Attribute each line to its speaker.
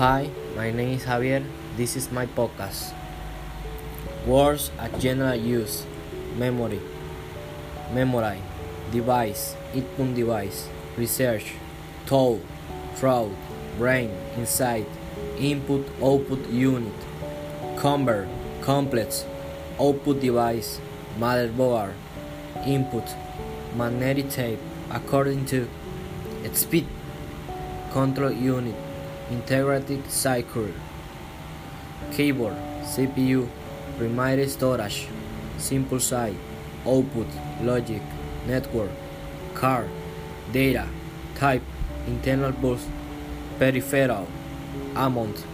Speaker 1: Hi, my name is Javier. This is my podcast. Words at general use. Memory, memory, device, input device, research, tool, throat, brain, inside, input. Output. Unit, convert, complex, output device, motherboard, input, magnetic tape, according to speed, control unit, integrated circuit, keyboard, CPU, primary storage, simple side, output, logic, network, card, data, type, internal bus, peripheral, amount,